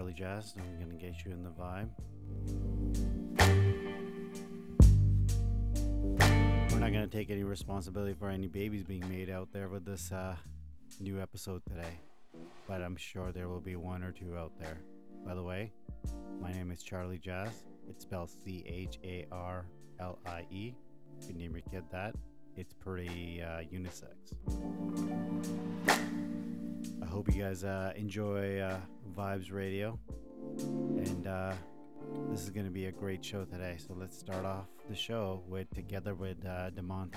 Charlie Jazz. I'm gonna get you in the vibe. We're not gonna take any responsibility for any babies being made out there with this uh, new episode today, but I'm sure there will be one or two out there. By the way, my name is Charlie Jazz. It's spelled C H A R L I E. You can name your kid that. It's pretty uh, unisex. Hope you guys uh, enjoy uh, Vibes Radio. And uh, this is going to be a great show today. So let's start off the show with Together with uh, DeMonte.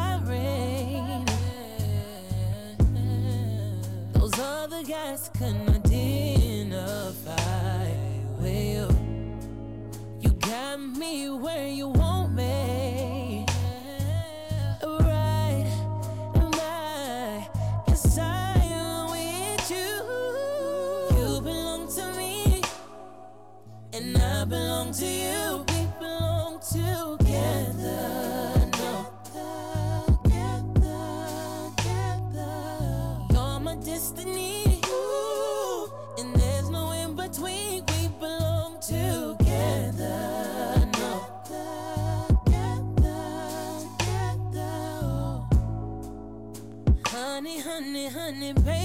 to you. We belong together. You're my destiny, Ooh, and there's no in between. We belong together. Honey, honey, honey, baby.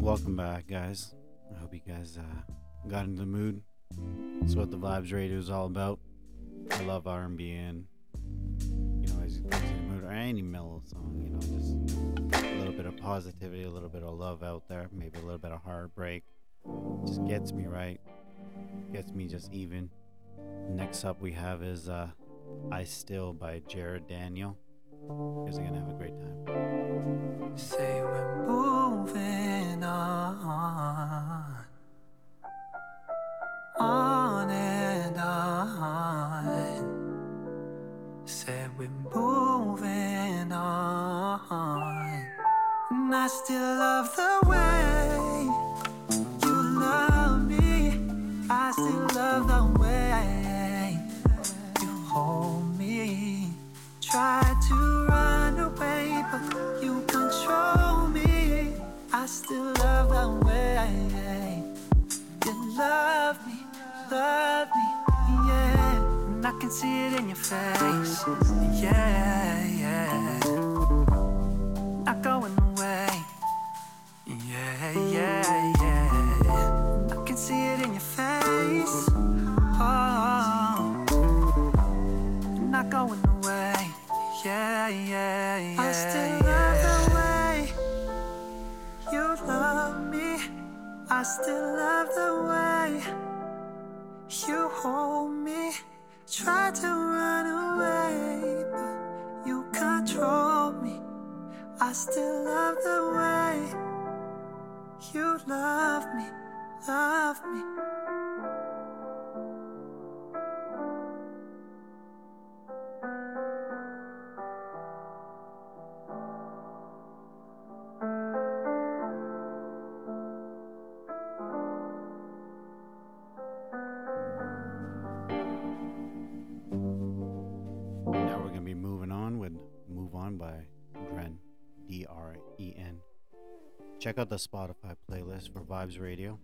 Welcome back, guys. I hope you guys uh, got into the mood. That's what the Vibes Radio is all about. I love R&B and you know, as you the mood, or any mellow song, you know, just a little bit of positivity, a little bit of love out there, maybe a little bit of heartbreak. Just gets me right, gets me just even. Next up, we have is uh, "I Still" by Jared Daniel. You guys are gonna have a great time. Say we're moving on, on and on. Said we're moving on, and I still love the way love me, love me, yeah. can see it in your face. Yeah, yeah. Not going away. Yeah, yeah, yeah. I can see it in your face. Oh, not going away. Yeah, yeah, yeah. I still love the way you love me. I still love I still love the way you love me, love me. Check out the Spotify playlist for Vibes Radio.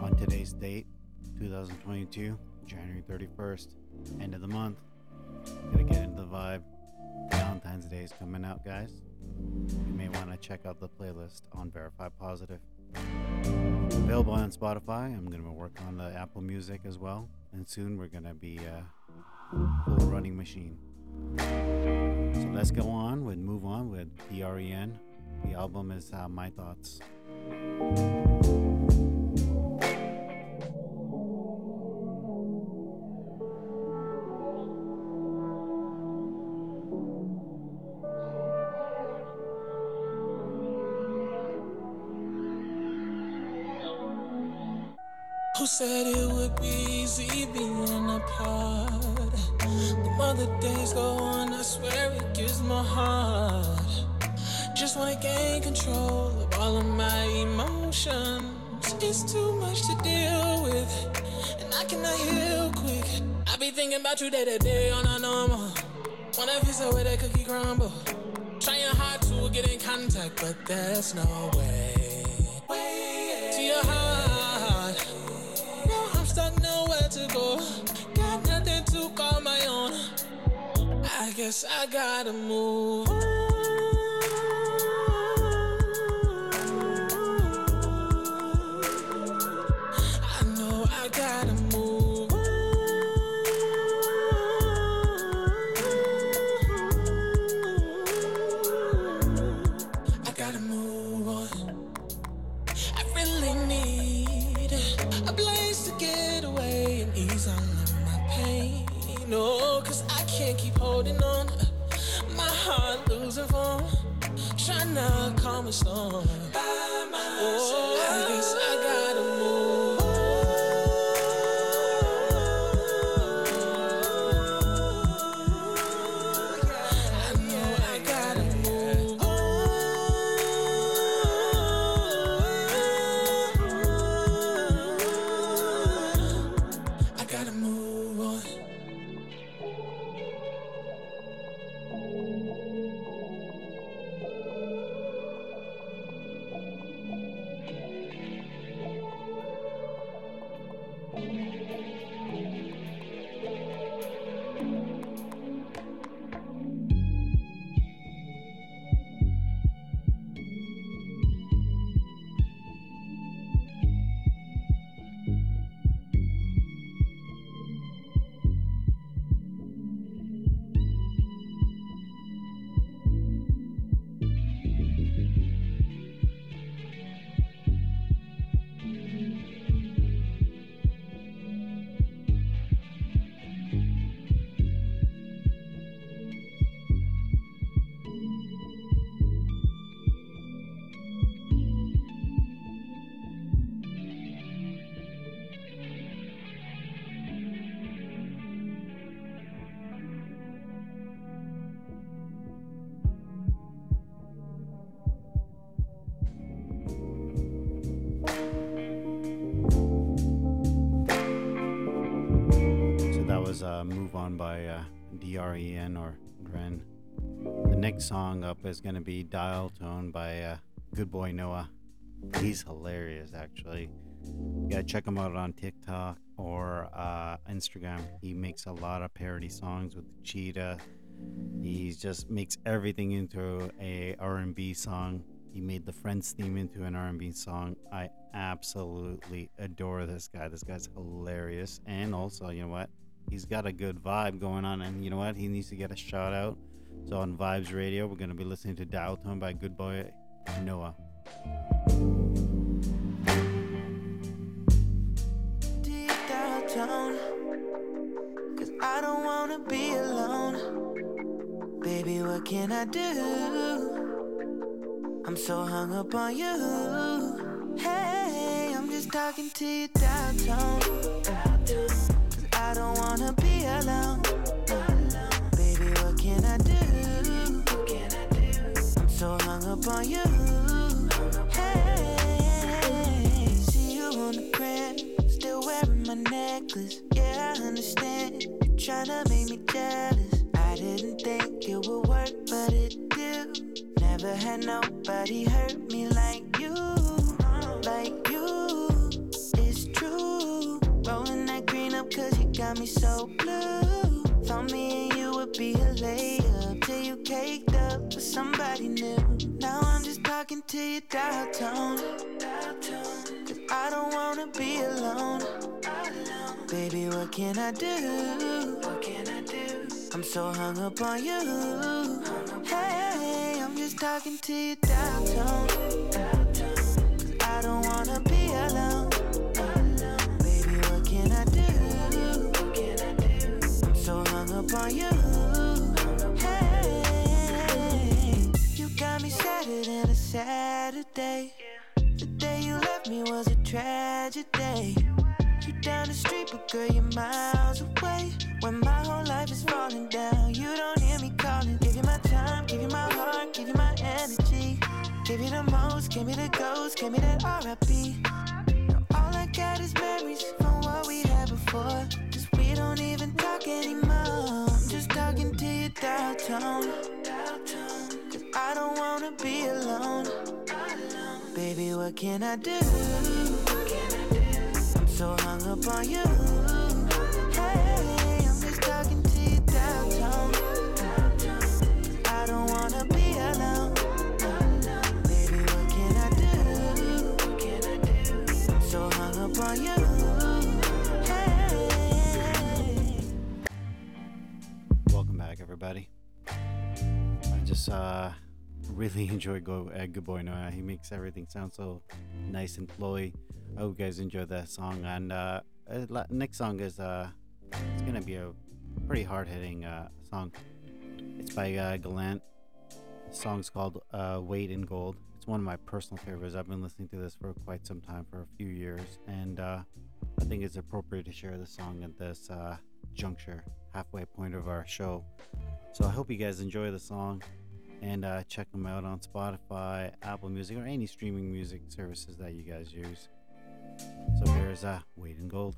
On today's date, 2022, January 31st, end of the month. Gotta get into the vibe. Valentine's Day is coming out, guys. You may want to check out the playlist on Verify Positive. Available on Spotify. I'm gonna work on the Apple Music as well, and soon we're gonna be. Uh, full running machine. So let's go on with Move On with DREN. The album is uh, My Thoughts. Who said it would be easy being apart? The more the days go on, I swear it gives my heart. Wanna gain control of all of my emotions. It's too much to deal with, and I cannot heal quick. I be thinking about you day to day on a normal. Wanna of where that cookie crumble. Trying hard to get in contact, but there's no way. To your heart. Now I'm stuck nowhere to go. Got nothing to call my own. I guess I gotta move By uh, DREN or Dren. The next song up is going to be Dial Tone by uh, Good Boy Noah. He's hilarious, actually. You gotta check him out on TikTok, or uh, Instagram. He makes a lot of parody songs with Cheetah. He just makes everything into a R&B song. He made the Friends theme into an R&B song. I absolutely adore this guy. This guy's hilarious, and also, you know what? He's got a good vibe going on, and you know what? He needs to get a shout out. So on Vibes Radio, we're gonna be listening to Dial Tone by Good Boy Noah. Deep downtown, cause I don't wanna be alone. Baby, what can I do? I'm so hung up on you. Hey, I'm just talking to you downtown. Cause Baby, what can I do? I'm so hung up on you. Hey, see you on the still wearing my necklace. Yeah, I understand. You're make me jealous. I didn't think it would work, but it did. Never had nobody hurt me like got me so blue. Thought me and you would be a layup till you caked up with somebody new. Now I'm just talking to you downtown. Cause I don't wanna be alone. Baby, what can I do? I'm so hung up on you. Hey, I'm just talking to you downtown. Cause up on you. Hey, you got me sadder than a Saturday. The day you left me was a tragedy. You down the street, but girl, you're miles away. When my whole life is falling down, you don't hear me calling. Give you my time, give you my heart, give you my energy. Give you the most, give me the ghost, give me that R.I.P. Now all I got is memories from what we had before. Cause we don't even talk anymore. Downtown. Cause I don't wanna be alone. Baby, what can I do? I'm so hung up on you. Uh, really enjoy Go uh, Good Boy Noah. He makes everything sound so nice and flowy. I hope you guys enjoy that song. And uh, uh, next song is uh, it's gonna be a pretty hard hitting uh, song. It's by uh, Gallant. The song's called uh, "Weight in Gold." It's one of my personal favorites. I've been listening to this for quite some time, for a few years, and uh, I think it's appropriate to share the song at this uh, juncture, halfway point of our show. So I hope you guys enjoy the song and uh, check them out on Spotify, Apple Music, or any streaming music services that you guys use. So here's uh, Weight in Gold.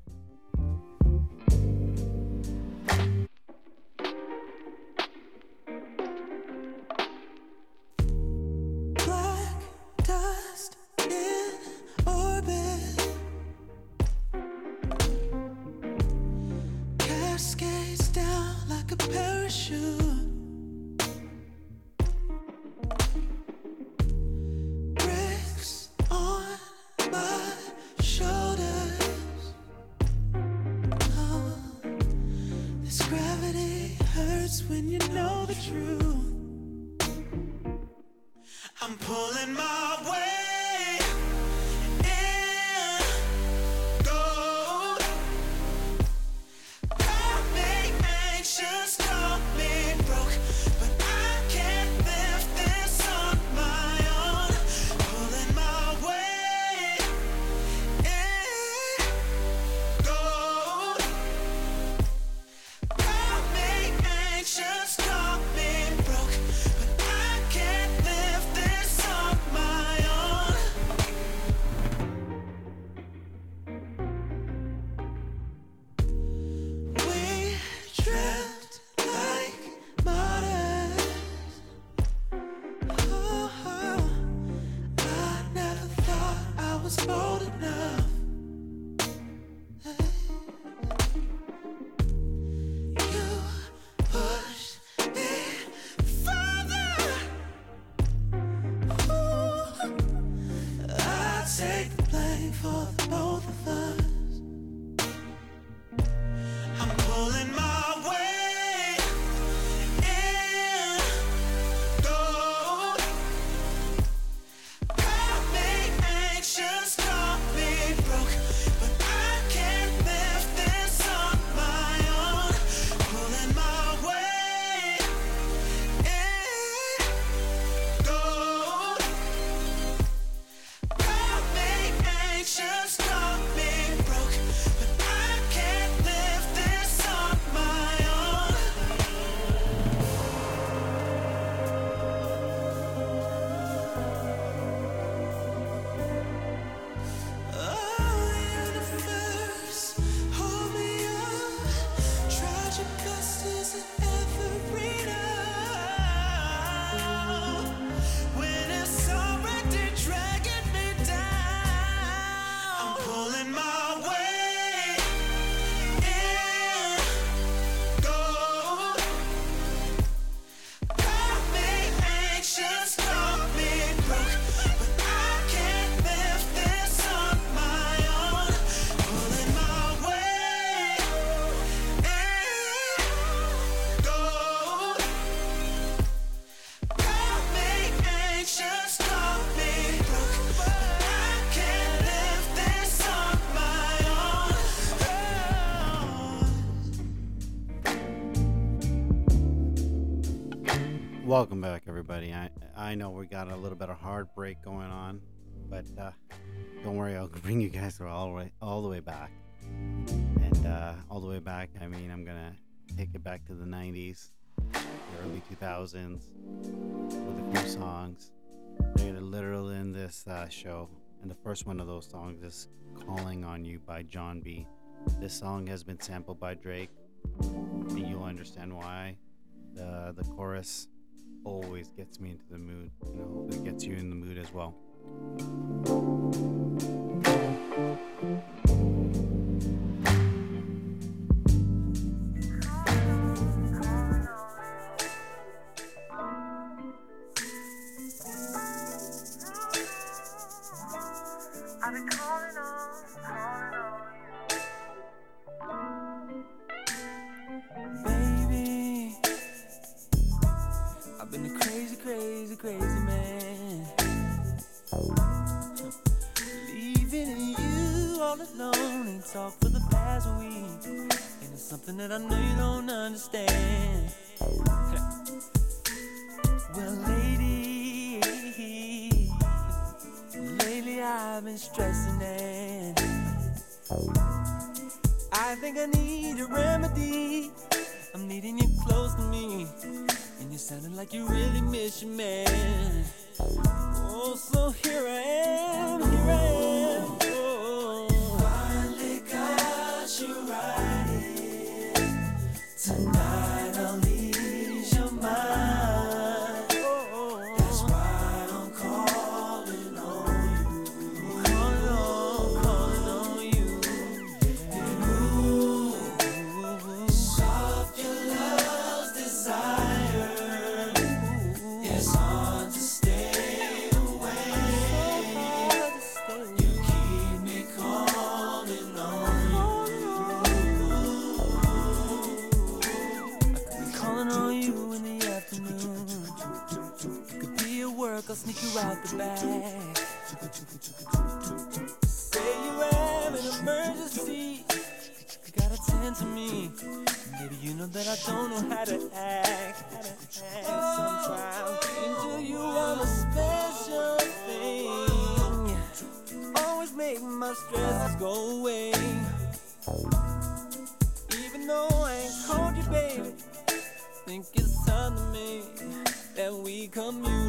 I know we got a little bit of heartbreak going on, but uh, don't worry, I'll bring you guys all the way all the way back. And uh, all the way back, I mean, I'm gonna take it back to the '90s, the early 2000s, with a few songs. They're literally in this uh, show, and the first one of those songs is "Calling on You" by Jon B. This song has been sampled by Drake, and you'll understand why. The the chorus always gets me into the mood. You know, it gets you in the mood as well. I think I need a remedy. I'm needing you close to me. And you're sounding like you really miss your man. Oh, so here I am, here I am. Back. Say you have an emergency. You gotta tend to me. Maybe you know that I don't know how to act. How to act sometimes. And do you want a special thing? Always make my stresses go away. Even though I ain't called you, baby. Think it's time to me that we communicate.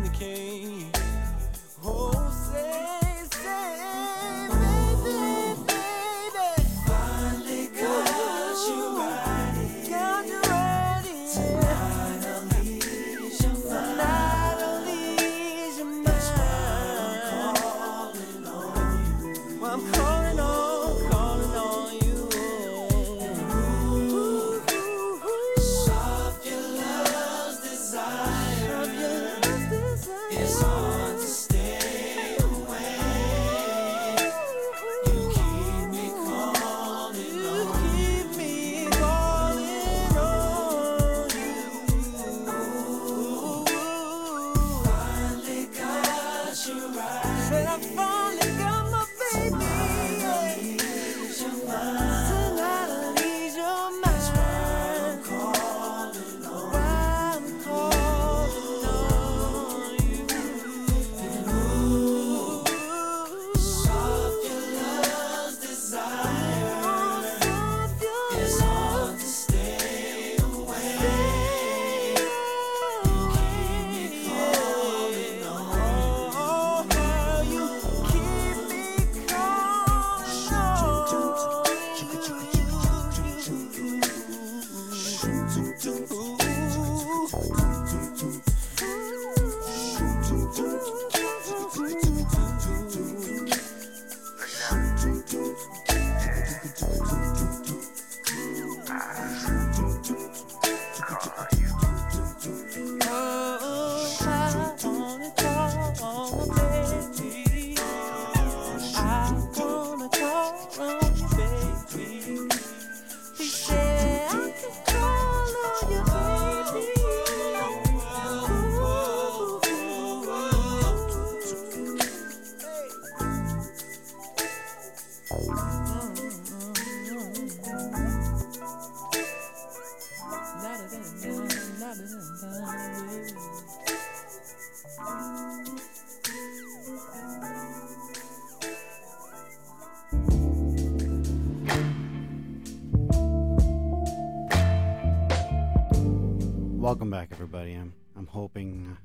welcome back, everybody. I'm I'm hoping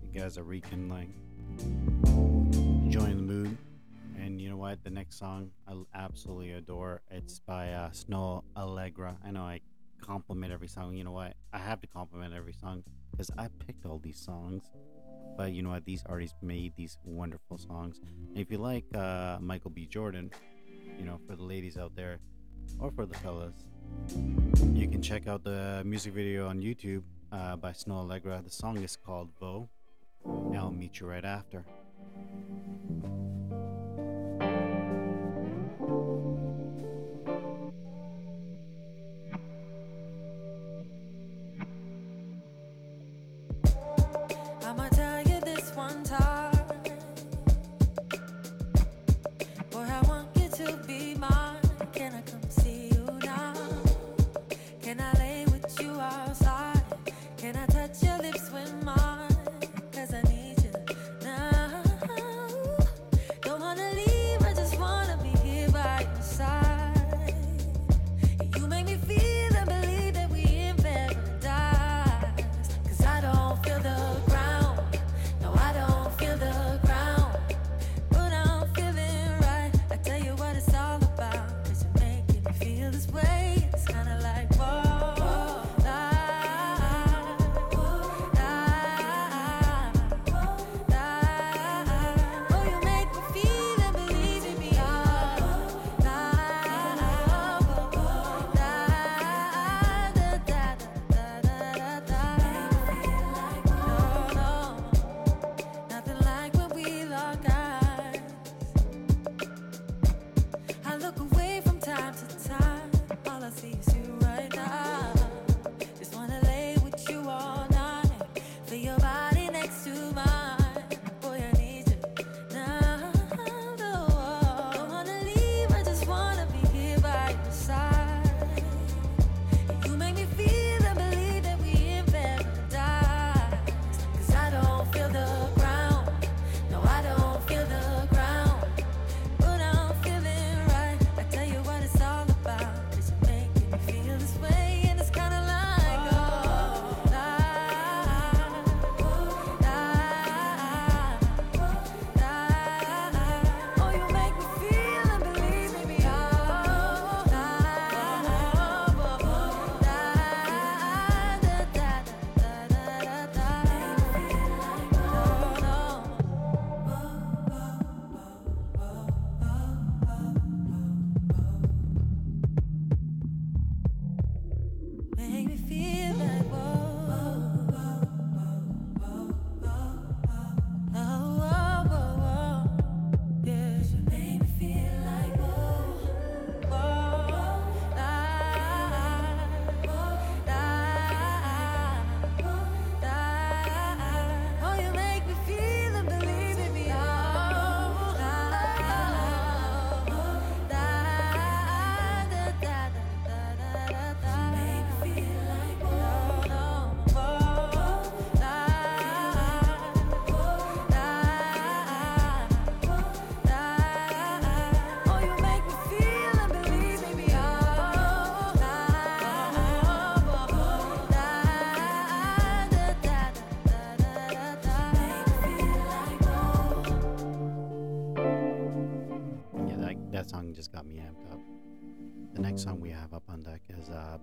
you guys are rekindling, enjoying the mood, and you know what? The next song I absolutely adore. It's by uh, Snoh Aalegra. I know I compliment every song. You know what? I have to compliment every song because I picked all these songs. But you know what? These artists made these wonderful songs. And if you like uh, Michael B. Jordan, you know, for the ladies out there or for the fellas, you can check out the music video on YouTube uh, by Snoh Aalegra. The song is called Vo. I'll meet you right after. I'ma tell you this one time.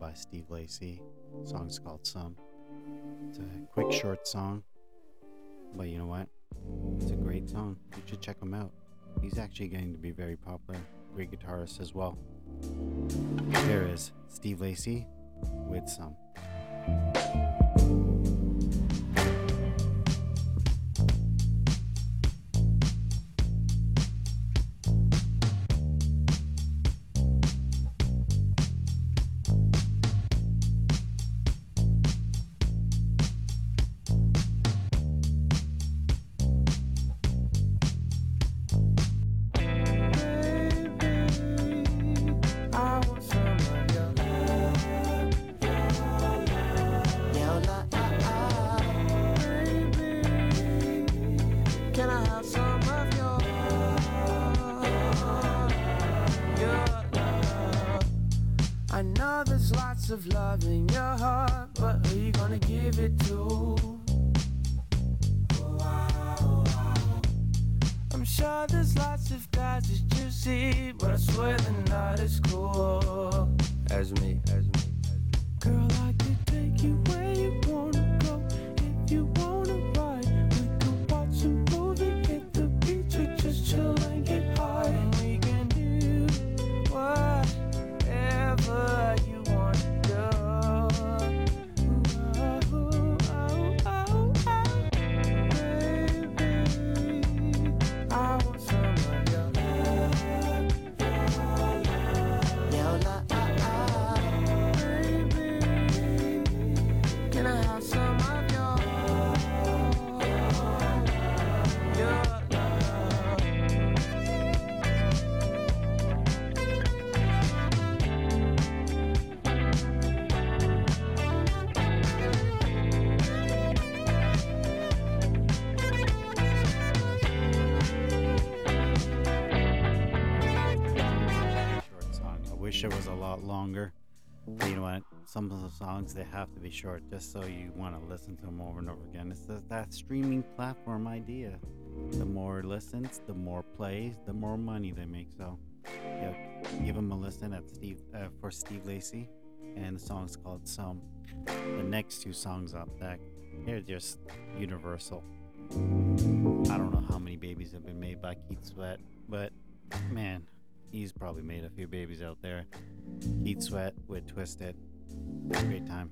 by Steve Lacy. The song's called Some. It's a quick, short song, but you know what? It's a great song. You should check him out. He's actually getting to be very popular. Great guitarist as well. Here is Steve Lacy with Some. Of love in your heart, but who you gonna give it to? Lot longer. But you know what? Some of the songs they have to be short just so you want to listen to them over and over again. It's the, that streaming platform idea. The more listens, the more plays, the more money they make. So, yeah, give them a listen at Steve uh, for Steve Lacy, and the song's called "Some." The next two songs up that they're just universal. I don't know how many babies have been made by Keith Sweat, but man, he's probably made a few babies out there. Keith Sweat with Twisted. Great time.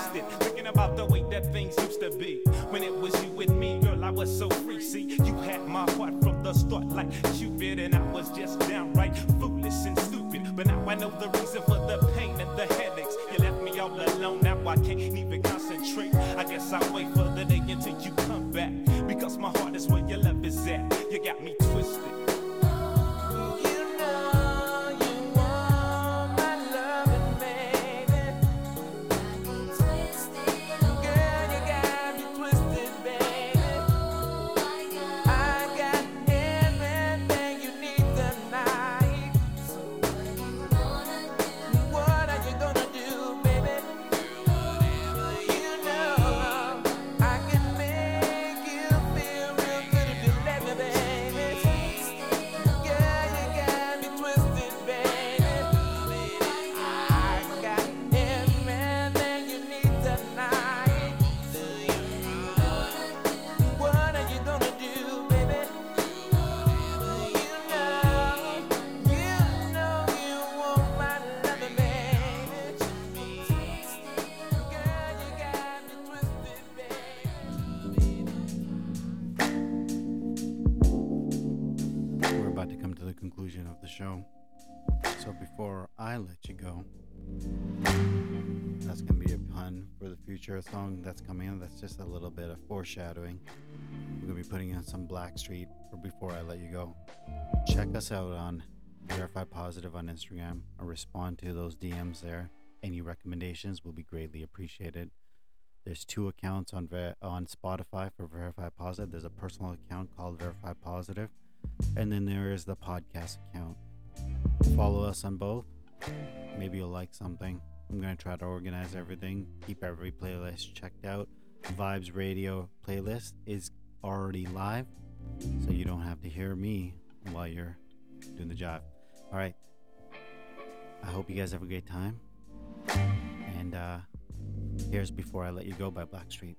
twisted. Thinking about the way that things used to be. When it was you with me, girl, I was so free. See, you had my heart from the start like Cupid, and I was just downright foolish and stupid. But now I know the reason for the pain and the headaches. You left me all alone, now I can't even concentrate. I guess I'll wait for the day until you come back. Because my heart is where your love is at. You got me twisted. a song that's coming in that's just a little bit of foreshadowing. We're going to be putting in some Blackstreet for before I let you go. Check us out on Verify Positive on Instagram or respond to those DMs there. Any recommendations will be greatly appreciated. There's two accounts on Ver- on Spotify for Verify Positive. There's a personal account called Verify Positive, and then there is the podcast account. Follow us on both. Maybe you'll like something. I'm going to try to organize everything, keep every playlist checked out. Vibes Radio playlist is already live, so you don't have to hear me while you're doing the job. All right. I hope you guys have a great time. And uh, here's Before I Let You Go by Blackstreet.